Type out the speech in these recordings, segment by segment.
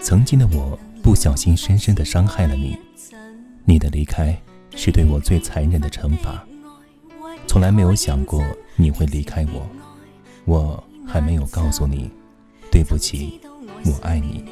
曾经的我不小心深深的伤害了你，你的离开是对我最残忍的惩罚。从来没有想过你会离开我，我还没有告诉你，对不起，我爱你。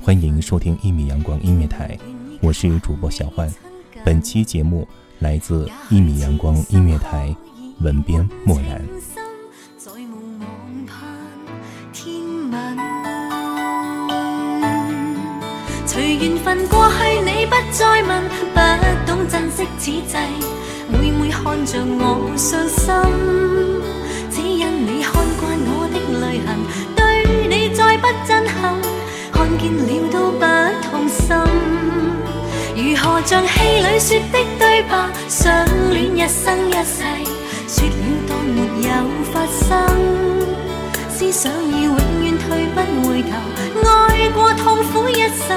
欢迎收听一米阳光音乐台，我是主播小欢。本期节目来自一米阳光音乐台，文编莫然。缘分过去，你不再问，不懂珍惜此际，每每看着我伤心，只因你看惯我的泪痕，对你再不震撼，看见了都不痛心。如何像戏里说的对白，相恋一生一世，说了当没有发生，思想已永远退不回头，爱过痛苦一生。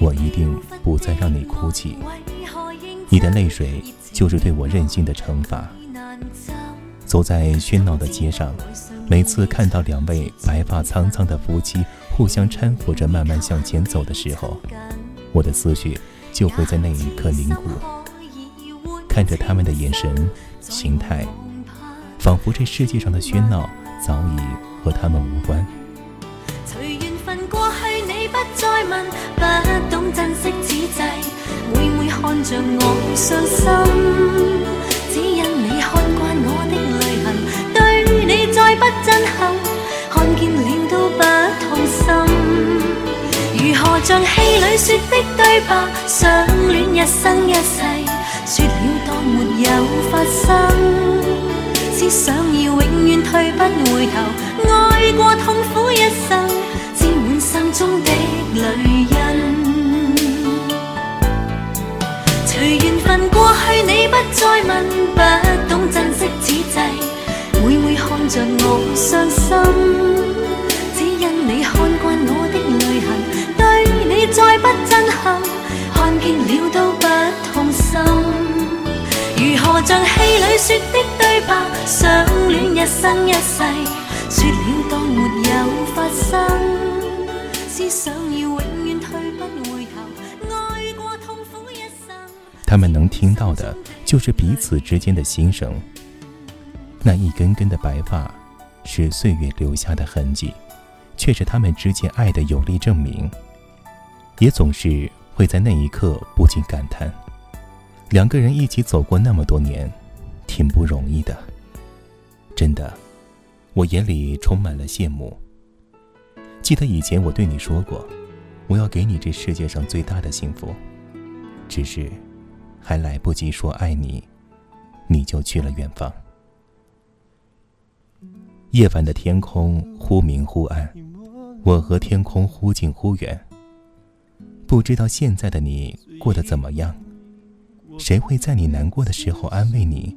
我一定不再让你哭泣，你的泪水就是对我任性的惩罚。走在喧闹的街上，每次看到两位白发苍苍的夫妻互相搀扶着慢慢向前走的时候，我的思绪就会在那一刻凝固，看着他们的眼神、形态，仿佛这世界上的喧闹早已和他们无关。随缘分过去，你不再问。珍惜此际，每每看着我伤心，只因你看惯我的泪痕，对你再不震撼，看见了都不痛心。如何像戏里说的对白，相恋一生一世，说了当没有发生，只想要永远退不回头，爱过痛苦一生，沾满心中的泪。不再问不懂珍惜此际每每看着我伤心只因你看惯我的泪痕对你再不震撼看见了都不痛心如何像戏里说的对白相恋一生一世说了当没有发生思想要永远退不回头爱过痛苦一生他们能听到的就是彼此之间的心声。那一根根的白发，是岁月留下的痕迹，却是他们之间爱的有力证明。也总是会在那一刻不禁感叹，两个人一起走过那么多年，挺不容易的。真的，我眼里充满了羡慕。记得以前我对你说过，我要给你这世界上最大的幸福，只是。还来不及说爱你，你就去了远方。夜晚的天空忽明忽暗，我和天空忽近忽远。不知道现在的你过得怎么样？谁会在你难过的时候安慰你？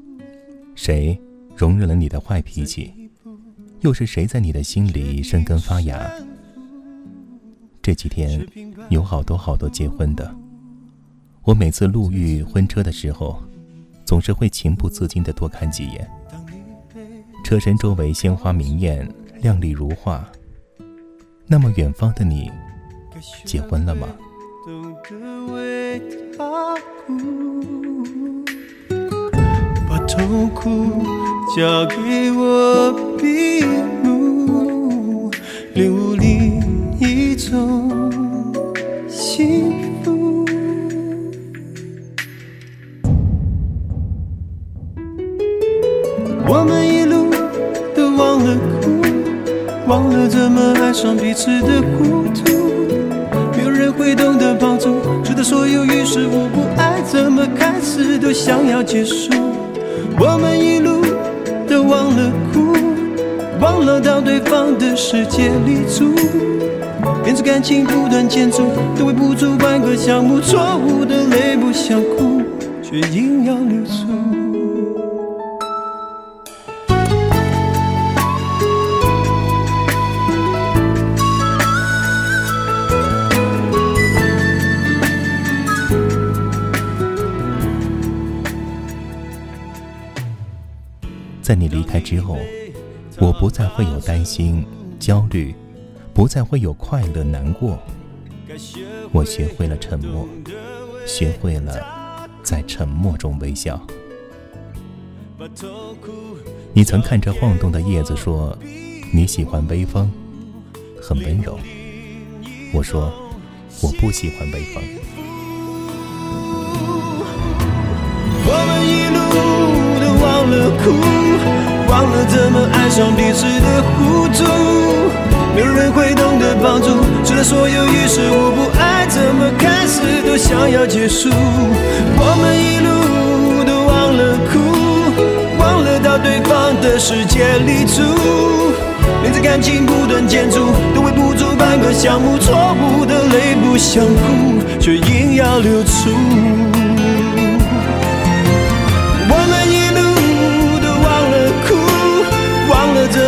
谁容忍了你的坏脾气？又是谁在你的心里生根发芽？这几天有好多好多结婚的。我每次路遇婚车的时候，总是会情不自禁地多看几眼。车身周围鲜花明艳，靓丽如画。那么远方的你，结婚了吗？把痛苦交给我，比路领悟另一种。忘了怎么爱上彼此的孤独，没有人会懂得帮助，直到所有于事无补，爱怎么开始都想要结束，我们一路都忘了哭，忘了到对方的世界里住，明着感情不断迁就，都为不住半个项目，错误的泪不想哭，却硬要留住。在你离开之后，我不再会有担心、焦虑，不再会有快乐、难过。我学会了沉默，学会了在沉默中微笑。你曾看着晃动的叶子说：“你喜欢微风，很温柔。”我说：“我不喜欢微风。”哭，忘了怎么爱上彼此的糊涂，没有人会懂得帮助，除了所有于事无补。爱怎么开始，都想要结束。我们一路都忘了哭，忘了到对方的世界里住。连次感情不断建筑，都会不足半个项目。错误的泪不想哭，却硬要流出。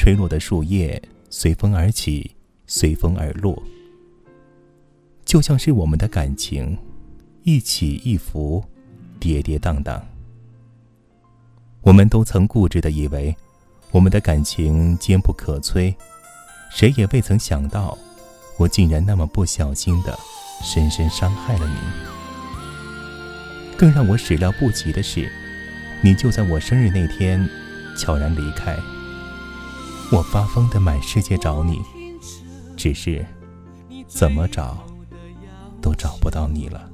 吹落的树叶随风而起，随风而落，就像是我们的感情，一起一伏，跌跌宕宕。我们都曾固执的以为，我们的感情坚不可摧，谁也未曾想到，我竟然那么不小心的，深深伤害了你。更让我始料不及的是，你就在我生日那天，悄然离开。我发疯的满世界找你，只是怎么找都找不到你了。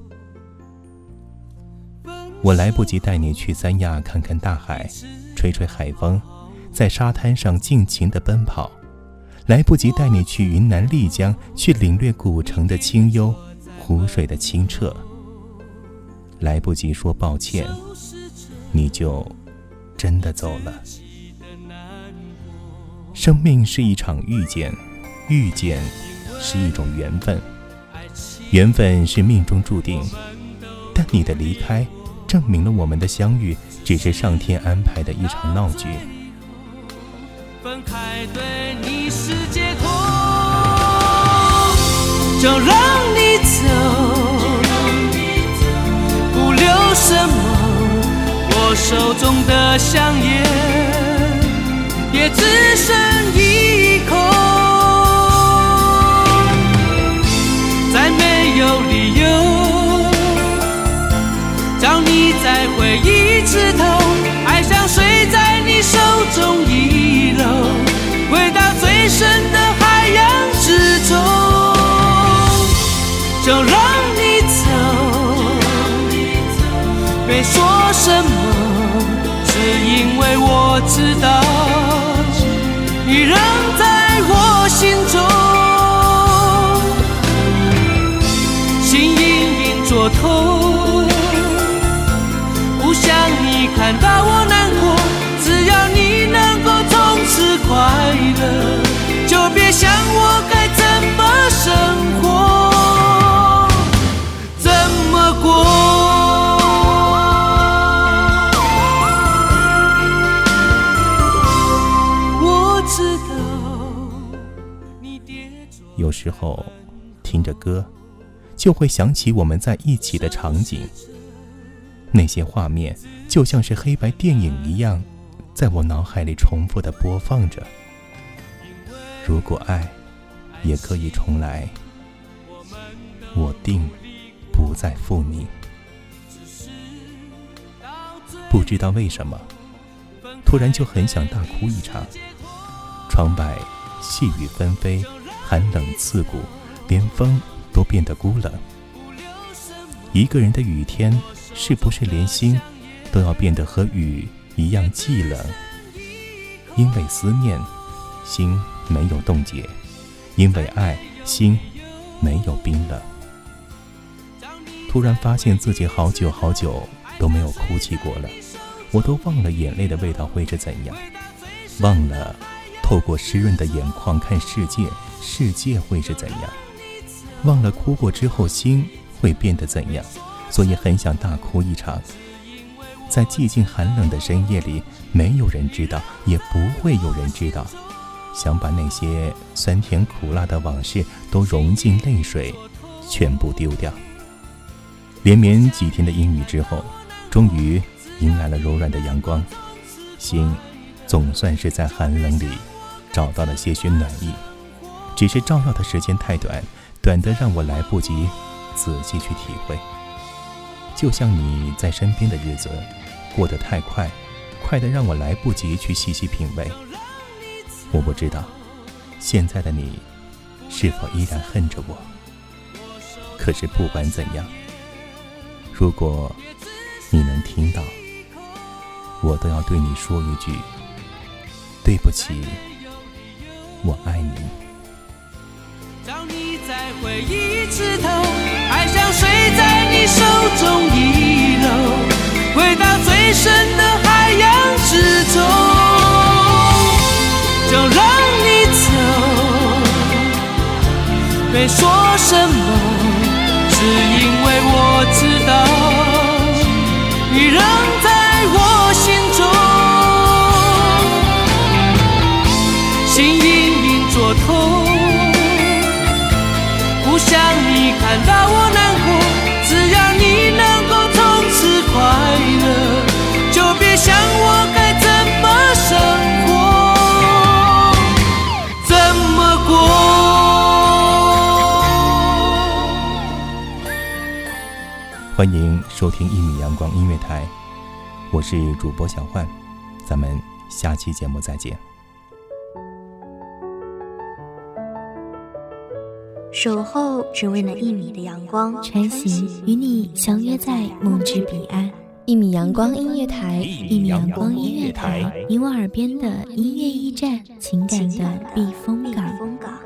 我来不及带你去三亚看看大海，吹吹海风，在沙滩上尽情的奔跑；来不及带你去云南丽江，去领略古城的清幽、湖水的清澈；来不及说抱歉，你就真的走了。生命是一场遇见，遇见是一种缘分，缘分是命中注定，但你的离开，证明了我们的相遇只是上天安排的一场闹剧。分开对你是解脱，就让你走，不留什么，我手中的香烟。也只剩一口，再没有理由找你再回一次头，爱像水在你手中遗漏，回到最深的海洋之中。就让你走，别说什么，只因为我知道。的歌，就会想起我们在一起的场景，那些画面就像是黑白电影一样，在我脑海里重复的播放着。如果爱，也可以重来，我定不再负你。不知道为什么，突然就很想大哭一场。窗外细雨纷飞，寒冷刺骨。连风都变得孤冷，一个人的雨天是不是连心都要变得和雨一样寂冷？因为思念，心没有冻结；因为爱，心没有冰冷。突然发现自己好久好久都没有哭泣过了，我都忘了眼泪的味道会是怎样，忘了透过湿润的眼眶看世界，世界会是怎样。忘了哭过之后心会变得怎样，所以很想大哭一场，在寂静寒冷的深夜里，没有人知道，也不会有人知道。想把那些酸甜苦辣的往事都融进泪水，全部丢掉。连绵几天的阴雨之后，终于迎来了柔软的阳光，心总算是在寒冷里找到了些许暖意，只是照耀的时间太短。短的让我来不及仔细去体会，就像你在身边的日子过得太快，快的让我来不及去细细品味。我不知道现在的你是否依然恨着我，可是不管怎样，如果你能听到，我都要对你说一句：对不起，我爱你。想你在回忆次头，还想睡在你手中。欢迎收听一米阳光音乐台，我是主播小焕，咱们下期节目再见。守候只为那一米的阳光，前行与你相约在梦之彼岸。一米阳光音乐台，一米阳光音乐台，你我耳边的音乐驿站，情感的避风港。